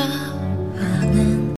shine.